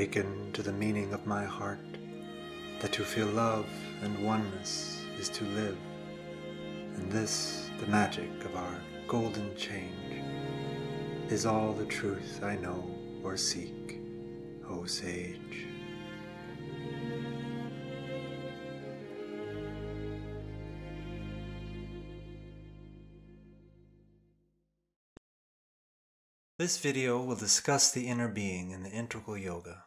Awaken to the meaning of my heart, that to feel love and oneness is to live, and this, the magic of our golden change, is all the truth I know or seek, O sage. This video will discuss the inner being in the integral yoga.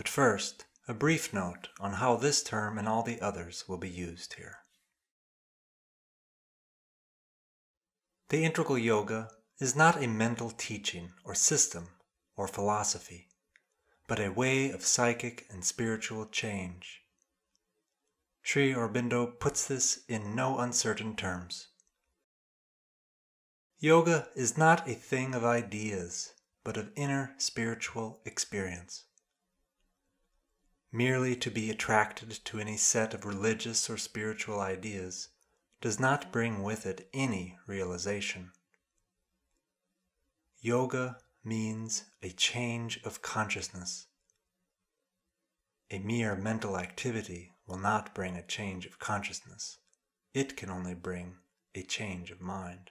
But first, a brief note on how this term and all the others will be used here. The integral yoga is not a mental teaching or system or philosophy, but a way of psychic and spiritual change. Sri Aurobindo puts this in no uncertain terms. Yoga is not a thing of ideas, but of inner spiritual experience. Merely to be attracted to any set of religious or spiritual ideas does not bring with it any realization. Yoga means a change of consciousness. A mere mental activity will not bring a change of consciousness. It can only bring a change of mind.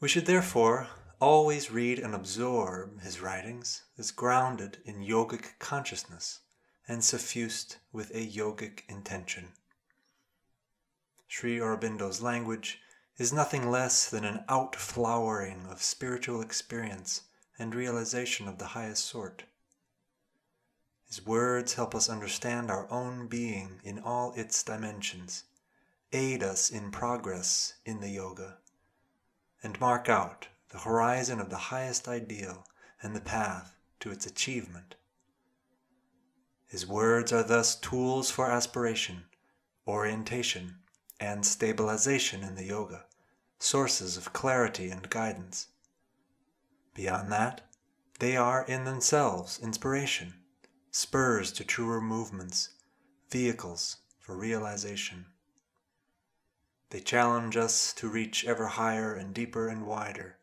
We should therefore always read and absorb his writings as grounded in yogic consciousness and suffused with a yogic intention. Sri Aurobindo's language is nothing less than an outflowering of spiritual experience and realization of the highest sort. His words help us understand our own being in all its dimensions, aid us in progress in the yoga, and mark out the horizon of the highest ideal and the path to its achievement. His words are thus tools for aspiration, orientation, and stabilization in the yoga, sources of clarity and guidance. Beyond that, they are in themselves inspiration, spurs to truer movements, vehicles for realization. They challenge us to reach ever higher and deeper and wider,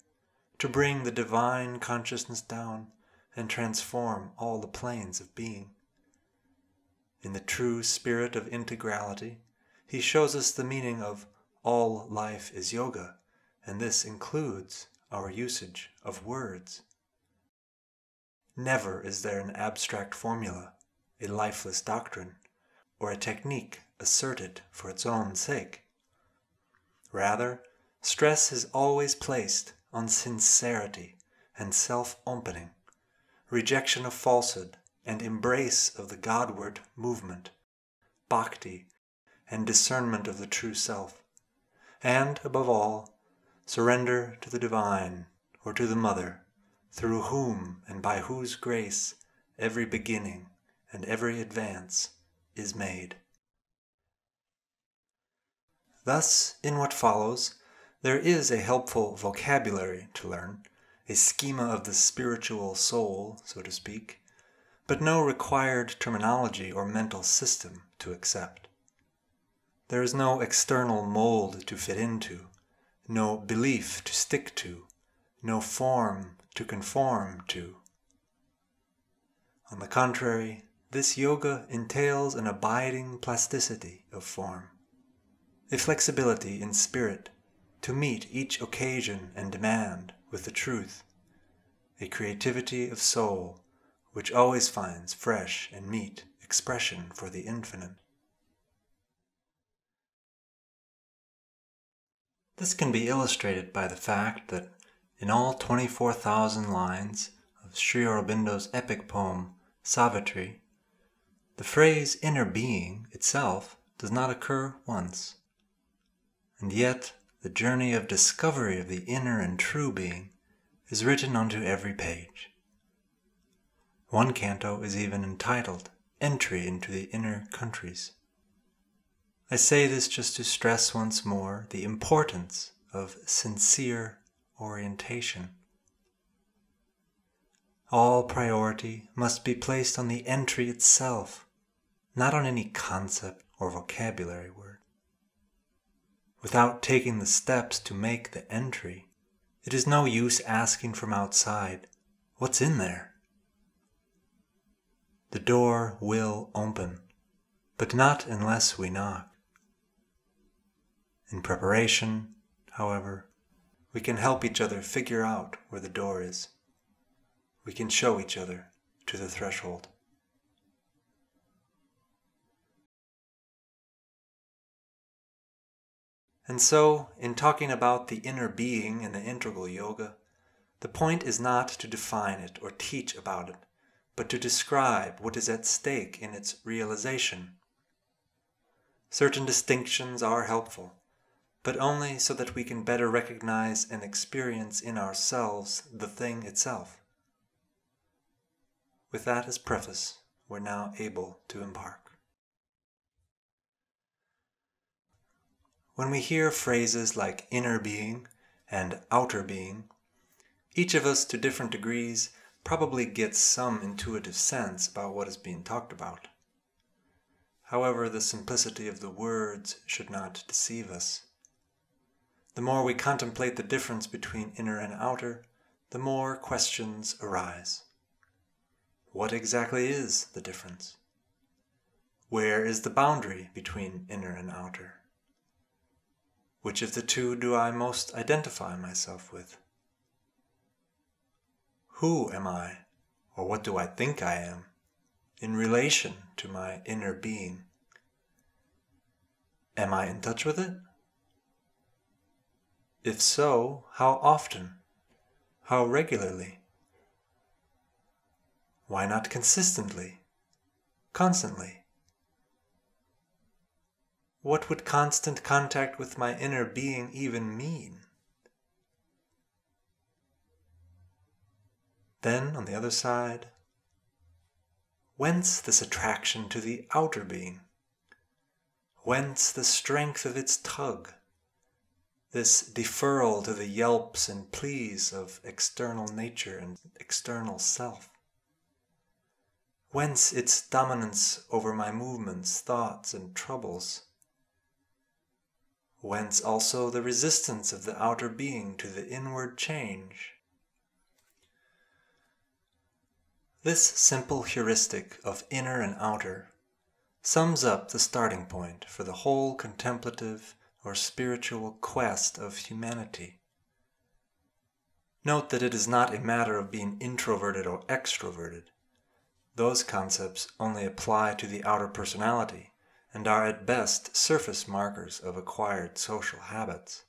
to bring the divine consciousness down and transform all the planes of being. In the true spirit of integrality, he shows us the meaning of all life is yoga, and this includes our usage of words. Never is there an abstract formula, a lifeless doctrine, or a technique asserted for its own sake. Rather, stress is always placed on sincerity and self-opening, rejection of falsehood and embrace of the Godward movement, bhakti, and discernment of the true self, and, above all, surrender to the divine or to the Mother, through whom and by whose grace every beginning and every advance is made. Thus, in what follows, there is a helpful vocabulary to learn, a schema of the spiritual soul, so to speak, but no required terminology or mental system to accept. There is no external mold to fit into, no belief to stick to, no form to conform to. On the contrary, this yoga entails an abiding plasticity of form a flexibility in spirit to meet each occasion and demand with the truth, a creativity of soul which always finds fresh and meet expression for the infinite. This can be illustrated by the fact that in all 24,000 lines of Sri Aurobindo's epic poem Savitri, the phrase inner being itself does not occur once. And yet, the journey of discovery of the inner and true being is written onto every page. One canto is even entitled Entry into the Inner Countries. I say this just to stress once more the importance of sincere orientation. All priority must be placed on the entry itself, not on any concept or vocabulary word without taking the steps to make the entry. It is no use asking from outside, What's in there? the door will open, but not unless we knock. In preparation, however, we can help each other figure out where the door is. We can show each other to the threshold. And so, in talking about the inner being in the integral yoga, the point is not to define it or teach about it, but to describe what is at stake in its realization. Certain distinctions are helpful, but only so that we can better recognize and experience in ourselves the thing itself. With that as preface, we're now able to embark. When we hear phrases like inner being and outer being, each of us to different degrees probably gets some intuitive sense about what is being talked about. However, the simplicity of the words should not deceive us. The more we contemplate the difference between inner and outer, the more questions arise. What exactly is the difference? Where is the boundary between inner and outer? Which of the two do I most identify myself with? Who am I, or what do I think I am, in relation to my inner being? Am I in touch with it? If so, how often? How regularly? Why not consistently? Constantly? What would constant contact with my inner being even mean? Then, on the other side, whence this attraction to the outer being? Whence the strength of its tug? This deferral to the yelps and pleas of external nature and external self? Whence its dominance over my movements, thoughts, and troubles? Whence also the resistance of the outer being to the inward change. This simple heuristic of inner and outer sums up the starting point for the whole contemplative or spiritual quest of humanity. Note that it is not a matter of being introverted or extroverted. Those concepts only apply to the outer personality and are at best surface markers of acquired social habits.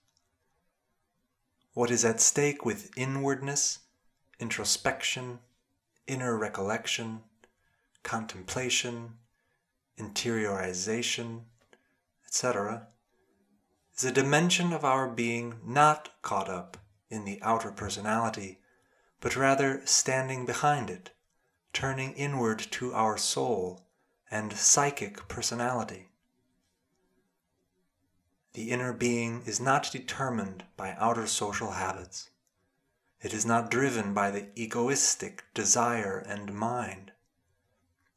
What is at stake with inwardness, introspection, inner recollection, contemplation, interiorization, etc., is a dimension of our being not caught up in the outer personality, but rather standing behind it, turning inward to our soul and psychic personality. The inner being is not determined by outer social habits. It is not driven by the egoistic desire and mind.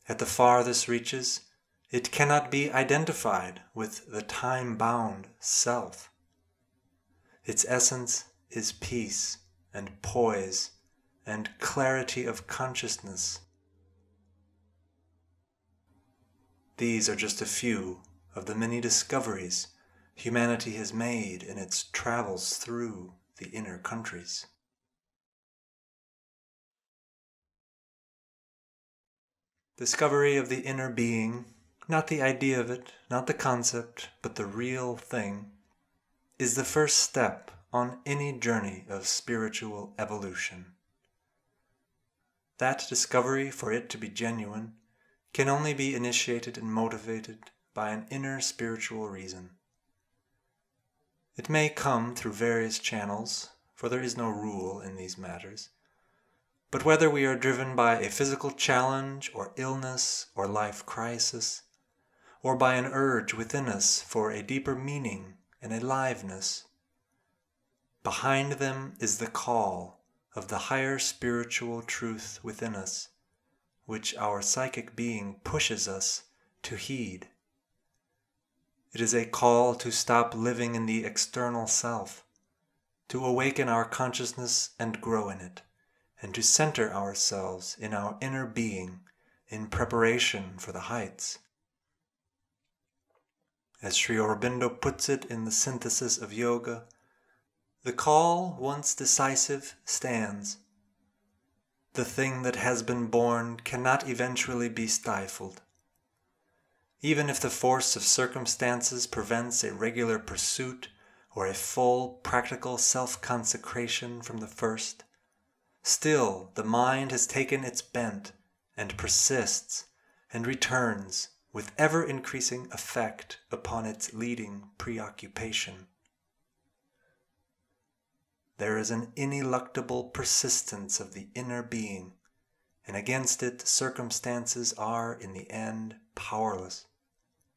At the farthest reaches, it cannot be identified with the time-bound self. Its essence is peace and poise and clarity of consciousness These are just a few of the many discoveries humanity has made in its travels through the inner countries. Discovery of the inner being, not the idea of it, not the concept, but the real thing, is the first step on any journey of spiritual evolution. That discovery, for it to be genuine, can only be initiated and motivated by an inner spiritual reason. It may come through various channels, for there is no rule in these matters. But whether we are driven by a physical challenge or illness or life crisis, or by an urge within us for a deeper meaning and aliveness, behind them is the call of the higher spiritual truth within us which our psychic being pushes us to heed. It is a call to stop living in the external self, to awaken our consciousness and grow in it, and to center ourselves in our inner being in preparation for the heights. As Sri Aurobindo puts it in the synthesis of yoga, the call, once decisive, stands. The thing that has been born cannot eventually be stifled. Even if the force of circumstances prevents a regular pursuit or a full practical self consecration from the first, still the mind has taken its bent and persists and returns with ever increasing effect upon its leading preoccupation. There is an ineluctable persistence of the inner being, and against it circumstances are in the end powerless,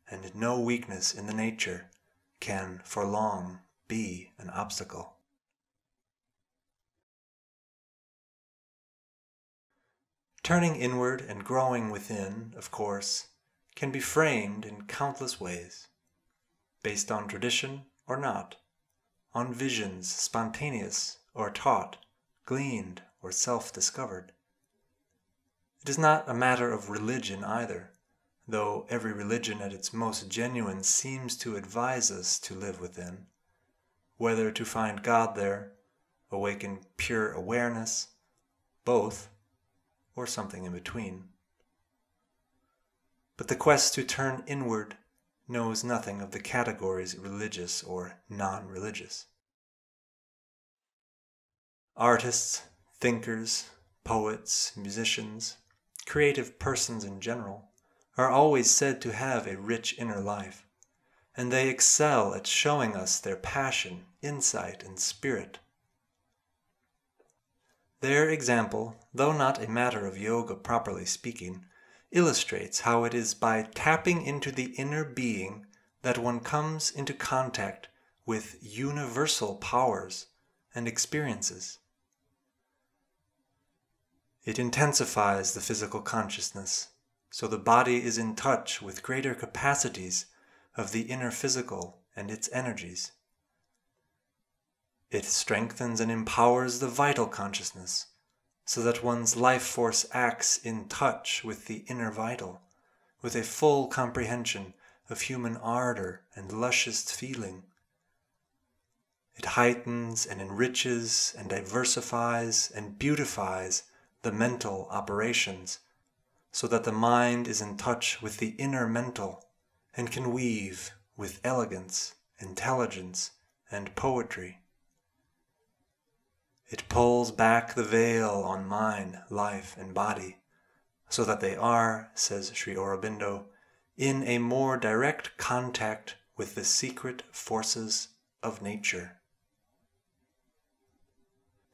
and no weakness in the nature can for long be an obstacle. Turning inward and growing within, of course, can be framed in countless ways, based on tradition or not, on visions spontaneous or taught, gleaned or self discovered. It is not a matter of religion either, though every religion at its most genuine seems to advise us to live within, whether to find God there, awaken pure awareness, both, or something in between. But the quest to turn inward knows nothing of the categories religious or non religious. Artists, thinkers, poets, musicians, creative persons in general, are always said to have a rich inner life, and they excel at showing us their passion, insight, and spirit. Their example, though not a matter of yoga properly speaking, illustrates how it is by tapping into the inner being that one comes into contact with universal powers and experiences. It intensifies the physical consciousness, so the body is in touch with greater capacities of the inner physical and its energies. It strengthens and empowers the vital consciousness so that one's life force acts in touch with the inner vital, with a full comprehension of human ardor and luscious feeling. It heightens and enriches and diversifies and beautifies the mental operations, so that the mind is in touch with the inner mental and can weave with elegance, intelligence, and poetry. It pulls back the veil on mind, life, and body, so that they are, says Sri Aurobindo, in a more direct contact with the secret forces of nature.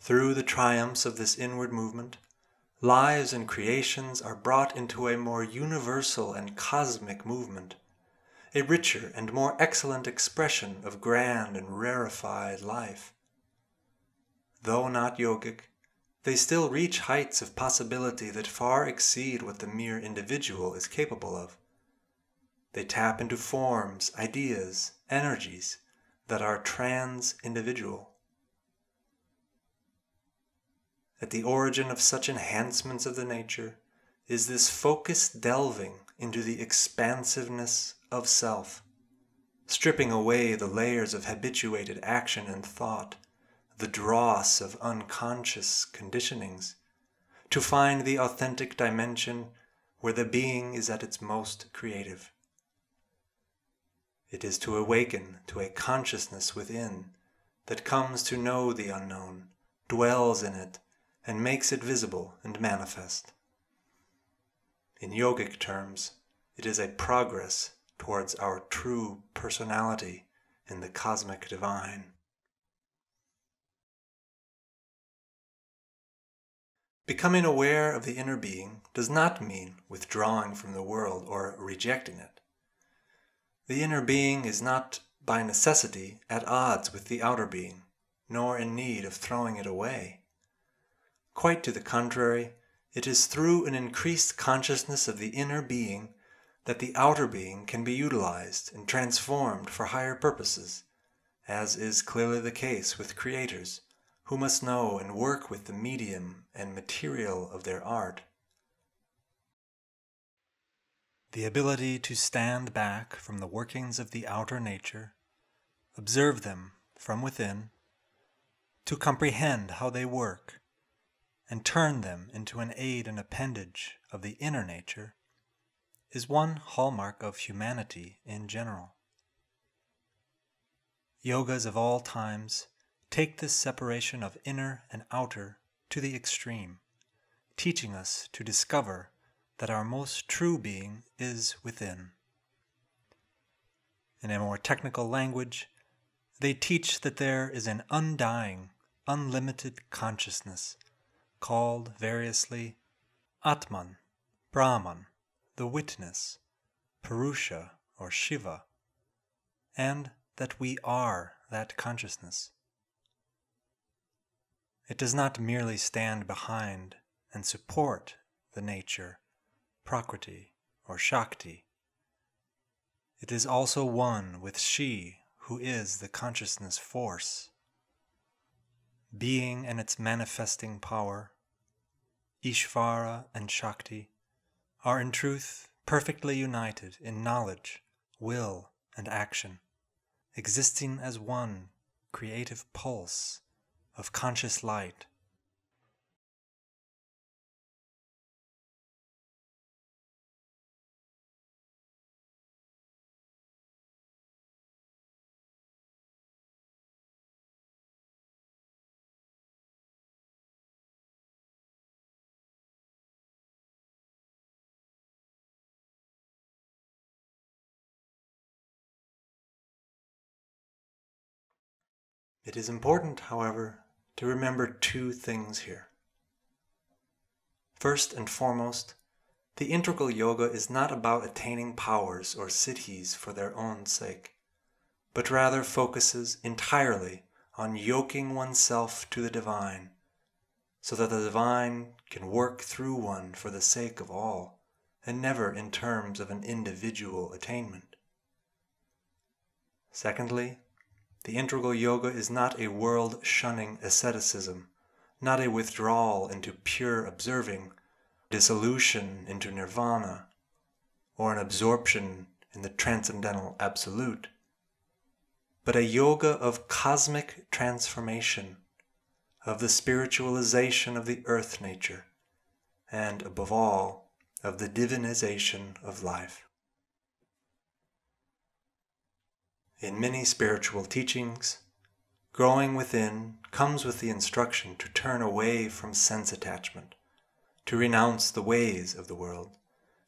Through the triumphs of this inward movement, lives and creations are brought into a more universal and cosmic movement, a richer and more excellent expression of grand and rarefied life though not yogic, they still reach heights of possibility that far exceed what the mere individual is capable of. They tap into forms, ideas, energies that are trans individual. At the origin of such enhancements of the nature is this focused delving into the expansiveness of self, stripping away the layers of habituated action and thought the dross of unconscious conditionings, to find the authentic dimension where the being is at its most creative. It is to awaken to a consciousness within that comes to know the unknown, dwells in it, and makes it visible and manifest. In yogic terms, it is a progress towards our true personality in the cosmic divine. Becoming aware of the inner being does not mean withdrawing from the world or rejecting it. The inner being is not by necessity at odds with the outer being, nor in need of throwing it away. Quite to the contrary, it is through an increased consciousness of the inner being that the outer being can be utilized and transformed for higher purposes, as is clearly the case with creators who must know and work with the medium and material of their art. the ability to stand back from the workings of the outer nature, observe them from within, to comprehend how they work, and turn them into an aid and appendage of the inner nature, is one hallmark of humanity in general. Yogas of all times take this separation of inner and outer to the extreme, teaching us to discover that our most true being is within. In a more technical language, they teach that there is an undying, unlimited consciousness called variously Atman, Brahman, the Witness, Purusha or Shiva, and that we are that consciousness. It does not merely stand behind and support the nature, Prakriti or Shakti. It is also one with She who is the consciousness force. Being and its manifesting power, Ishvara and Shakti, are in truth perfectly united in knowledge, will, and action, existing as one creative pulse of conscious light. It is important, however, to remember two things here. First and foremost, the integral yoga is not about attaining powers or siddhis for their own sake, but rather focuses entirely on yoking oneself to the divine, so that the divine can work through one for the sake of all, and never in terms of an individual attainment. Secondly, the integral yoga is not a world shunning asceticism, not a withdrawal into pure observing, dissolution into nirvana, or an absorption in the transcendental absolute, but a yoga of cosmic transformation, of the spiritualization of the earth nature, and above all, of the divinization of life. In many spiritual teachings, growing within comes with the instruction to turn away from sense attachment, to renounce the ways of the world,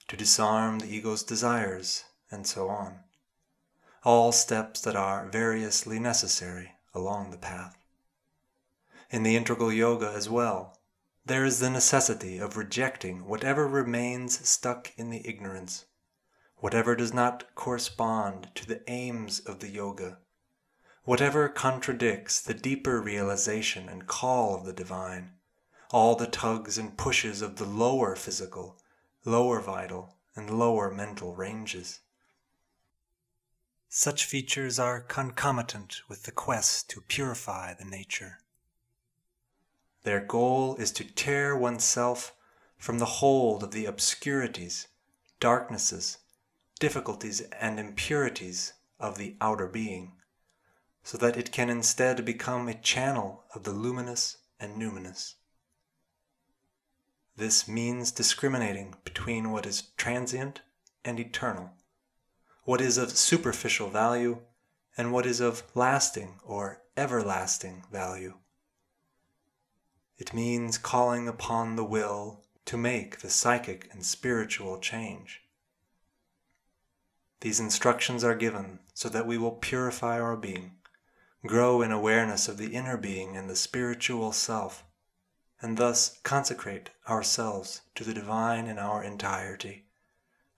to disarm the ego's desires, and so on. All steps that are variously necessary along the path. In the integral yoga as well, there is the necessity of rejecting whatever remains stuck in the ignorance whatever does not correspond to the aims of the yoga, whatever contradicts the deeper realization and call of the divine, all the tugs and pushes of the lower physical, lower vital, and lower mental ranges. Such features are concomitant with the quest to purify the nature. Their goal is to tear oneself from the hold of the obscurities, darknesses, difficulties and impurities of the outer being, so that it can instead become a channel of the luminous and numinous. This means discriminating between what is transient and eternal, what is of superficial value and what is of lasting or everlasting value. It means calling upon the will to make the psychic and spiritual change. These instructions are given so that we will purify our being, grow in awareness of the inner being and the spiritual self, and thus consecrate ourselves to the divine in our entirety,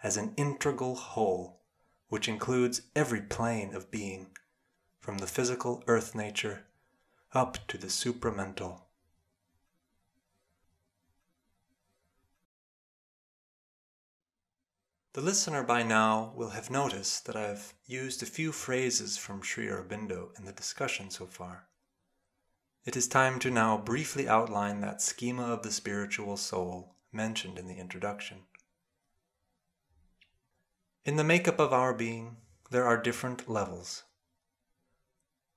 as an integral whole which includes every plane of being, from the physical earth nature up to the supramental The listener by now will have noticed that I've used a few phrases from Sri Aurobindo in the discussion so far. It is time to now briefly outline that schema of the spiritual soul mentioned in the introduction. In the makeup of our being, there are different levels.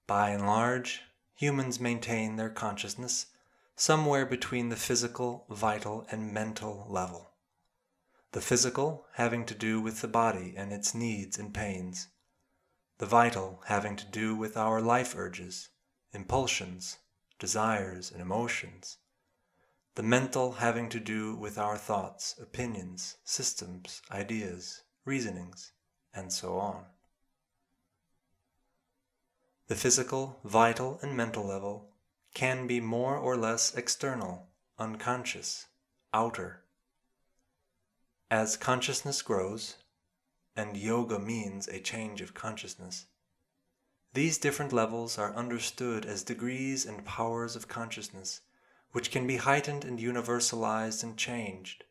By and large, humans maintain their consciousness somewhere between the physical, vital, and mental level. The physical having to do with the body and its needs and pains. The vital having to do with our life urges, impulsions, desires, and emotions. The mental having to do with our thoughts, opinions, systems, ideas, reasonings, and so on. The physical, vital, and mental level can be more or less external, unconscious, outer. As consciousness grows, and yoga means a change of consciousness, these different levels are understood as degrees and powers of consciousness which can be heightened and universalized and changed.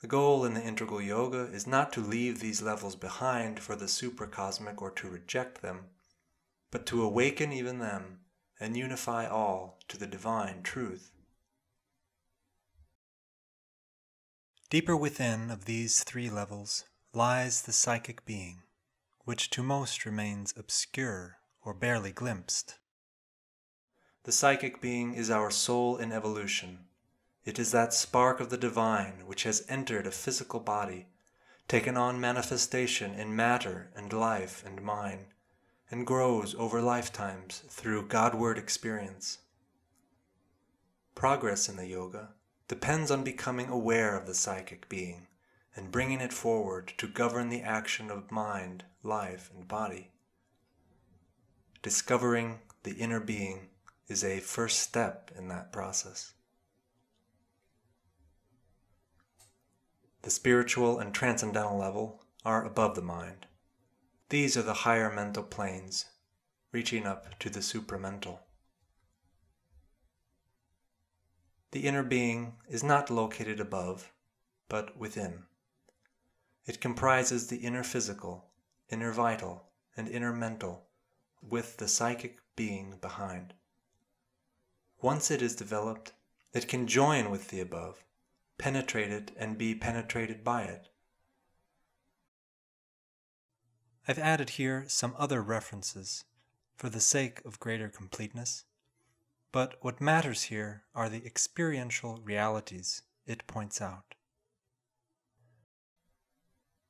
The goal in the integral yoga is not to leave these levels behind for the supracosmic or to reject them but to awaken even them and unify all to the divine truth. Deeper within of these three levels lies the psychic being, which to most remains obscure or barely glimpsed. The psychic being is our soul in evolution. It is that spark of the divine which has entered a physical body, taken on manifestation in matter and life and mind, and grows over lifetimes through Godward experience. Progress in the yoga depends on becoming aware of the psychic being and bringing it forward to govern the action of mind, life, and body. Discovering the inner being is a first step in that process. The spiritual and transcendental level are above the mind. These are the higher mental planes, reaching up to the supramental. The inner being is not located above, but within. It comprises the inner physical, inner vital, and inner mental, with the psychic being behind. Once it is developed, it can join with the above, penetrate it, and be penetrated by it. I've added here some other references for the sake of greater completeness, but what matters here are the experiential realities it points out.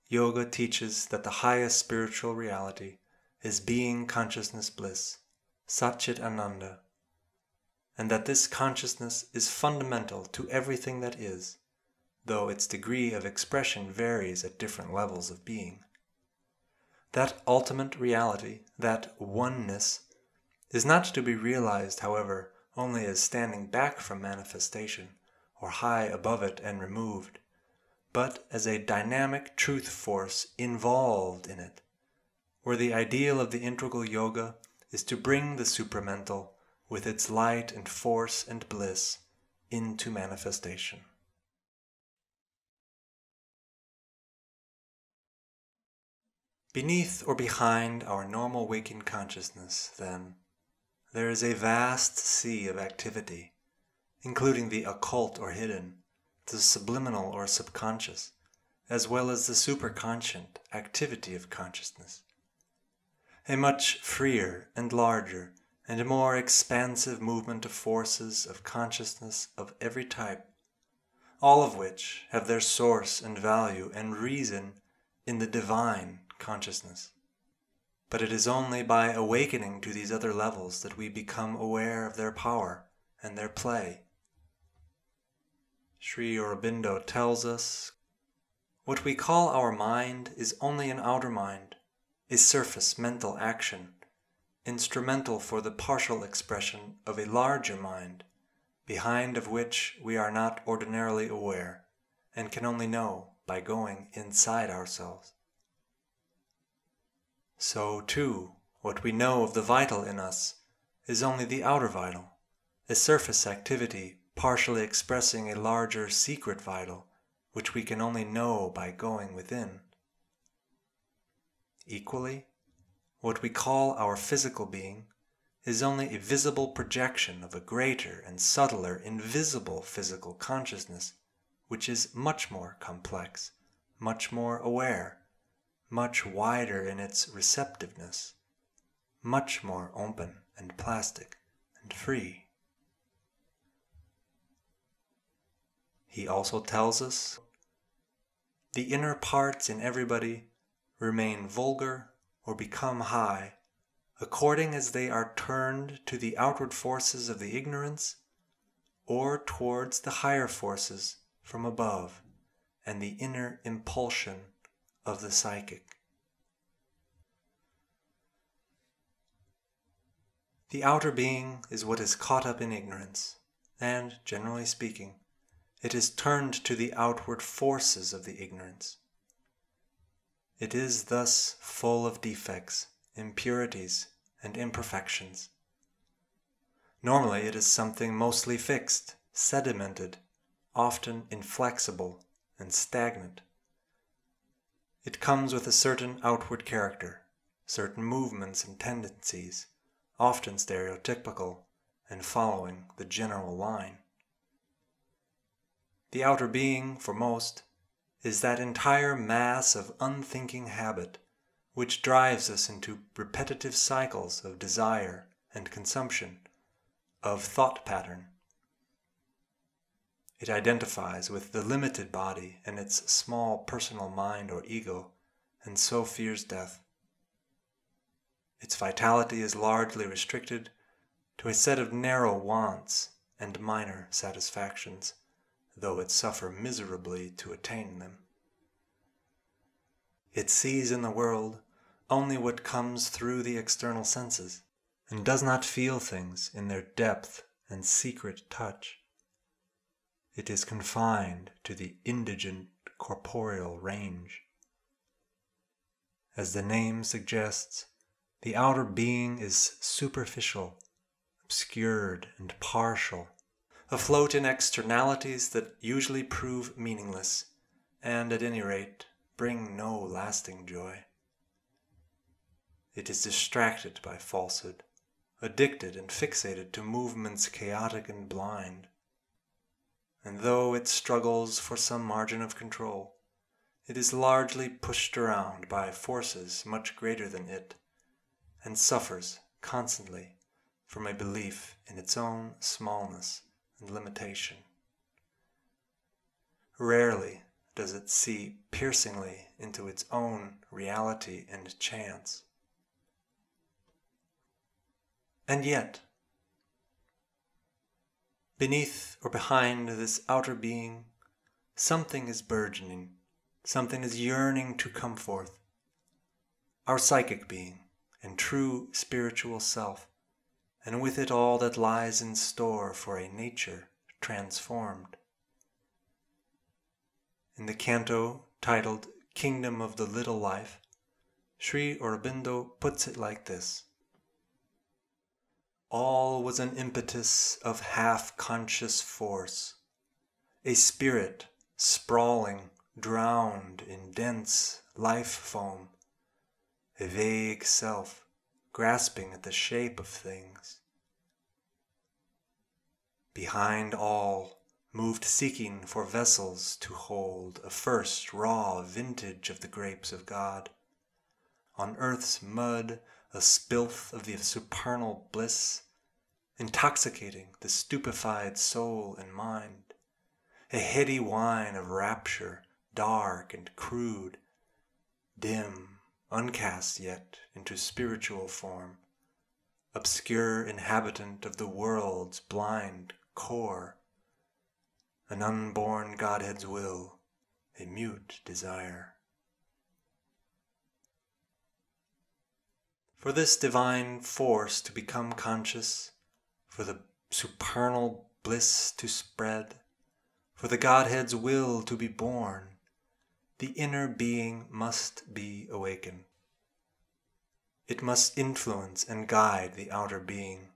Yoga teaches that the highest spiritual reality is being consciousness bliss, Satchit Ananda, and that this consciousness is fundamental to everything that is, though its degree of expression varies at different levels of being. That ultimate reality, that oneness, is not to be realized, however, only as standing back from manifestation, or high above it and removed, but as a dynamic truth force involved in it, where the ideal of the integral yoga is to bring the supramental, with its light and force and bliss, into manifestation. Beneath or behind our normal waking consciousness, then, there is a vast sea of activity, including the occult or hidden, the subliminal or subconscious, as well as the superconscient activity of consciousness. A much freer and larger and more expansive movement of forces of consciousness of every type, all of which have their source and value and reason in the divine consciousness. But it is only by awakening to these other levels that we become aware of their power and their play. Sri Aurobindo tells us what we call our mind is only an outer mind, a surface mental action, instrumental for the partial expression of a larger mind, behind of which we are not ordinarily aware, and can only know by going inside ourselves. So, too, what we know of the vital in us is only the outer vital, a surface activity partially expressing a larger secret vital, which we can only know by going within. Equally, what we call our physical being is only a visible projection of a greater and subtler invisible physical consciousness, which is much more complex, much more aware, much wider in its receptiveness, much more open and plastic and free. He also tells us the inner parts in everybody remain vulgar or become high, according as they are turned to the outward forces of the ignorance or towards the higher forces from above and the inner impulsion of the psychic. The outer being is what is caught up in ignorance, and, generally speaking, it is turned to the outward forces of the ignorance. It is thus full of defects, impurities, and imperfections. Normally it is something mostly fixed, sedimented, often inflexible and stagnant. It comes with a certain outward character, certain movements and tendencies, often stereotypical and following the general line. The outer being, for most, is that entire mass of unthinking habit which drives us into repetitive cycles of desire and consumption, of thought pattern. It identifies with the limited body and its small personal mind or ego, and so fears death. Its vitality is largely restricted to a set of narrow wants and minor satisfactions though it suffer miserably to attain them. It sees in the world only what comes through the external senses, and does not feel things in their depth and secret touch. It is confined to the indigent corporeal range. As the name suggests, the outer being is superficial, obscured, and partial afloat in externalities that usually prove meaningless, and at any rate bring no lasting joy. It is distracted by falsehood, addicted and fixated to movements chaotic and blind. And though it struggles for some margin of control, it is largely pushed around by forces much greater than it, and suffers constantly from a belief in its own smallness and limitation. Rarely does it see piercingly into its own reality and chance. And yet, beneath or behind this outer being, something is burgeoning, something is yearning to come forth. Our psychic being and true spiritual self and with it all that lies in store for a nature transformed. In the canto titled Kingdom of the Little Life, Sri Aurobindo puts it like this All was an impetus of half conscious force, a spirit sprawling, drowned in dense life foam, a vague self grasping at the shape of things. Behind all, moved seeking for vessels to hold a first raw vintage of the grapes of God. On earth's mud, a spilth of the supernal bliss, intoxicating the stupefied soul and mind. A heady wine of rapture, dark and crude, dim uncast yet into spiritual form, obscure inhabitant of the world's blind core, an unborn Godhead's will, a mute desire. For this divine force to become conscious, for the supernal bliss to spread, for the Godhead's will to be born, the inner being must be awakened. It must influence and guide the outer being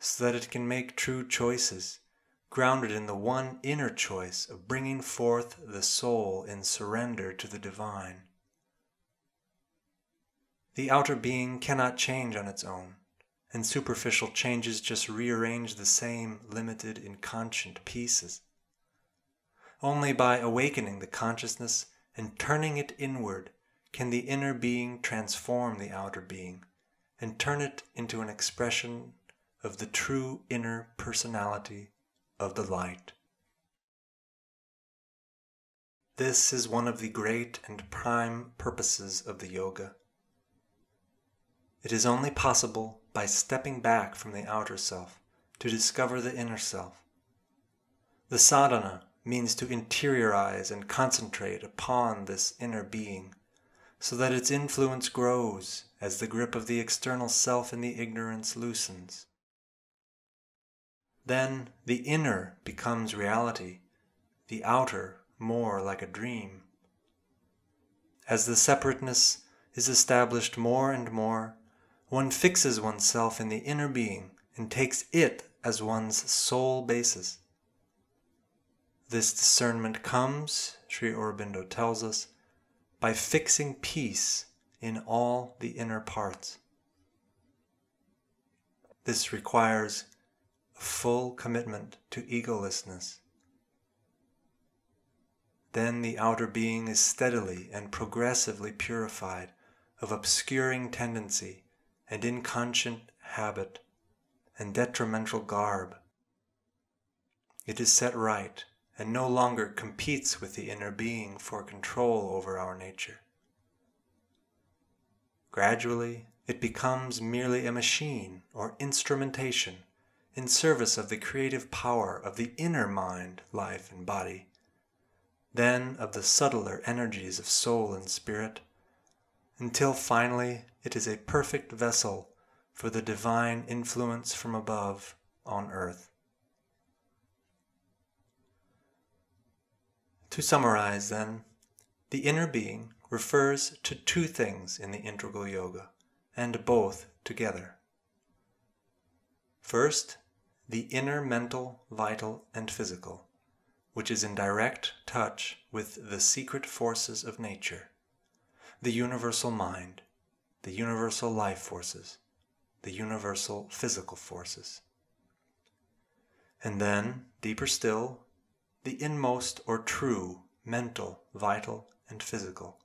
so that it can make true choices, grounded in the one inner choice of bringing forth the soul in surrender to the divine. The outer being cannot change on its own, and superficial changes just rearrange the same limited, inconscient pieces. Only by awakening the consciousness and turning it inward can the inner being transform the outer being and turn it into an expression of the true inner personality of the light. This is one of the great and prime purposes of the yoga. It is only possible by stepping back from the outer self to discover the inner self. The sadhana means to interiorize and concentrate upon this inner being so that its influence grows as the grip of the external self and the ignorance loosens. Then the inner becomes reality, the outer more like a dream. As the separateness is established more and more, one fixes oneself in the inner being and takes it as one's sole basis. This discernment comes, Sri Aurobindo tells us, by fixing peace in all the inner parts. This requires a full commitment to egolessness then the outer being is steadily and progressively purified of obscuring tendency and inconscient habit and detrimental garb. It is set right and no longer competes with the inner being for control over our nature. Gradually, it becomes merely a machine or instrumentation in service of the creative power of the inner mind, life, and body then of the subtler energies of soul and spirit, until finally it is a perfect vessel for the divine influence from above on earth. To summarize, then, the inner being refers to two things in the integral yoga, and both together. First, the inner mental, vital, and physical which is in direct touch with the secret forces of nature, the universal mind, the universal life forces, the universal physical forces. And then, deeper still, the inmost or true mental, vital, and physical,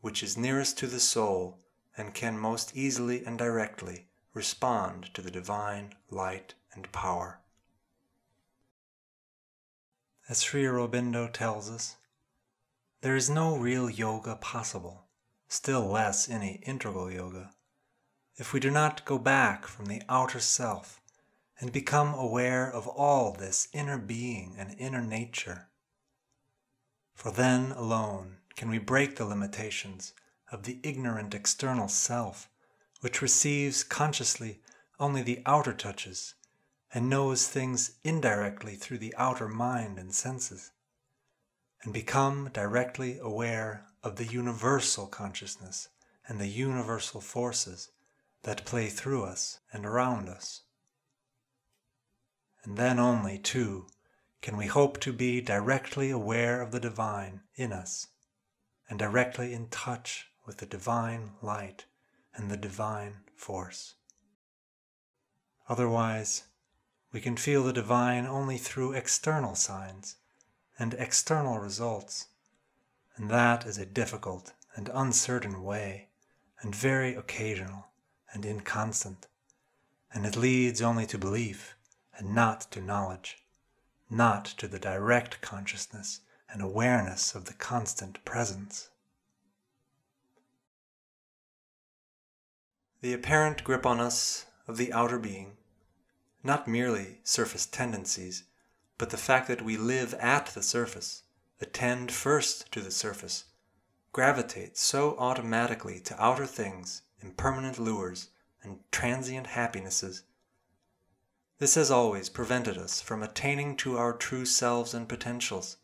which is nearest to the soul and can most easily and directly respond to the divine light and power. As Sri Aurobindo tells us, there is no real yoga possible, still less any integral yoga, if we do not go back from the outer self and become aware of all this inner being and inner nature. For then alone can we break the limitations of the ignorant external self, which receives consciously only the outer touches and knows things indirectly through the outer mind and senses, and become directly aware of the universal consciousness and the universal forces that play through us and around us. And then only, too, can we hope to be directly aware of the divine in us and directly in touch with the divine light and the divine force. Otherwise, we can feel the divine only through external signs and external results, and that is a difficult and uncertain way, and very occasional and inconstant, and it leads only to belief and not to knowledge, not to the direct consciousness and awareness of the constant presence. The apparent grip on us of the outer being not merely surface tendencies, but the fact that we live at the surface, attend first to the surface, gravitate so automatically to outer things, impermanent lures, and transient happinesses. This has always prevented us from attaining to our true selves and potentials,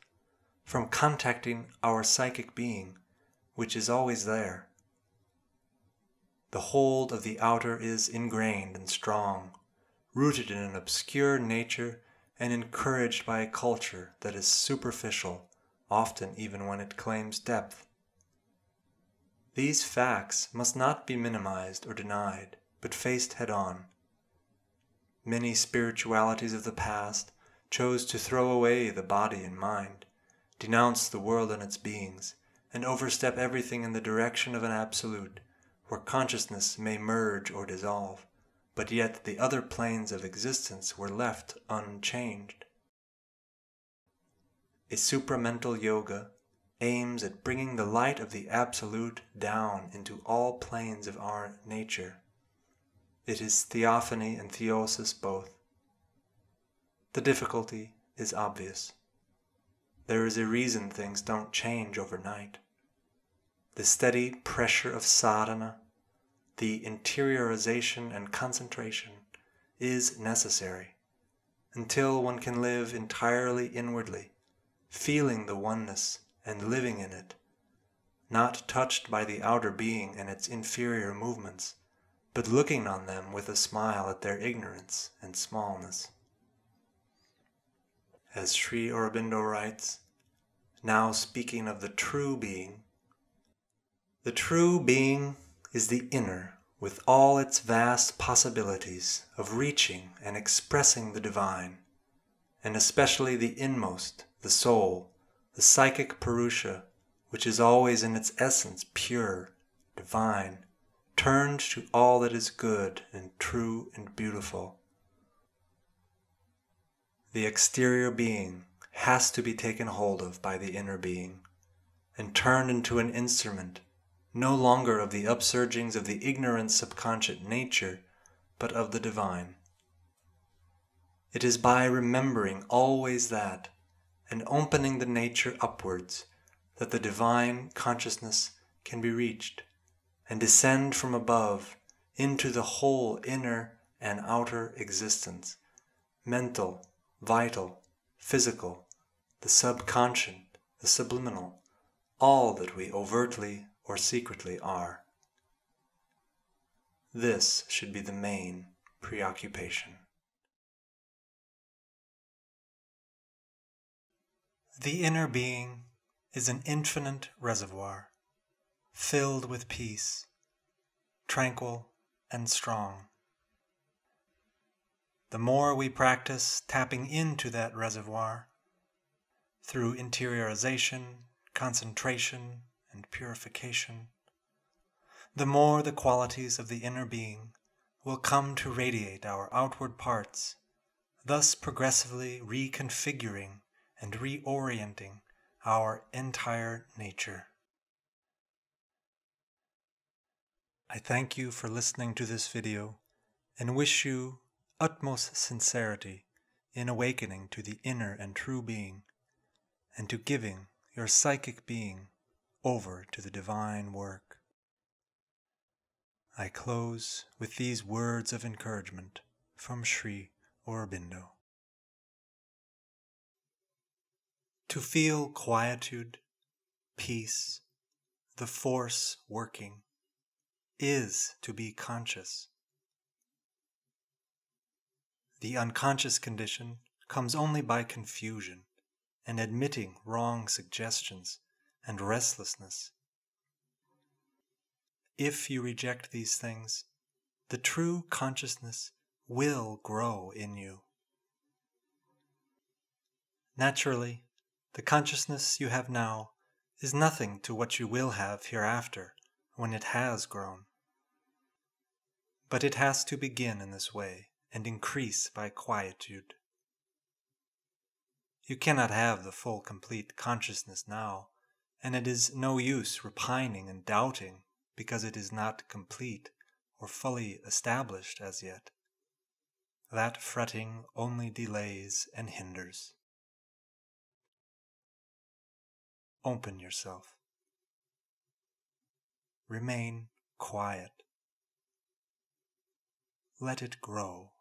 from contacting our psychic being, which is always there. The hold of the outer is ingrained and strong, rooted in an obscure nature and encouraged by a culture that is superficial, often even when it claims depth. These facts must not be minimized or denied, but faced head on. Many spiritualities of the past chose to throw away the body and mind, denounce the world and its beings, and overstep everything in the direction of an absolute, where consciousness may merge or dissolve, but yet the other planes of existence were left unchanged. A supramental yoga aims at bringing the light of the Absolute down into all planes of our nature. It is theophany and theosis both. The difficulty is obvious. There is a reason things don't change overnight. The steady pressure of sadhana, the interiorization and concentration is necessary until one can live entirely inwardly, feeling the oneness and living in it, not touched by the outer being and its inferior movements, but looking on them with a smile at their ignorance and smallness. As Sri Aurobindo writes, now speaking of the true being, the true being is the inner with all its vast possibilities of reaching and expressing the divine, and especially the inmost, the soul, the psychic Purusha, which is always in its essence pure, divine, turned to all that is good and true and beautiful. The exterior being has to be taken hold of by the inner being and turned into an instrument no longer of the upsurgings of the ignorant subconscious nature, but of the divine. It is by remembering always that and opening the nature upwards that the divine consciousness can be reached and descend from above into the whole inner and outer existence, mental, vital, physical, the subconscious, the subliminal, all that we overtly or secretly are. This should be the main preoccupation. The inner being is an infinite reservoir, filled with peace, tranquil and strong. The more we practice tapping into that reservoir through interiorization, concentration, and purification, the more the qualities of the inner being will come to radiate our outward parts, thus progressively reconfiguring and reorienting our entire nature. I thank you for listening to this video and wish you utmost sincerity in awakening to the inner and true being and to giving your psychic being over to the divine work. I close with these words of encouragement from Sri Aurobindo. To feel quietude, peace, the force working, is to be conscious. The unconscious condition comes only by confusion and admitting wrong suggestions and restlessness. If you reject these things, the true consciousness will grow in you. Naturally, the consciousness you have now is nothing to what you will have hereafter when it has grown. But it has to begin in this way and increase by quietude. You cannot have the full complete consciousness now, and it is no use repining and doubting because it is not complete or fully established as yet. That fretting only delays and hinders. Open yourself. Remain quiet. Let it grow.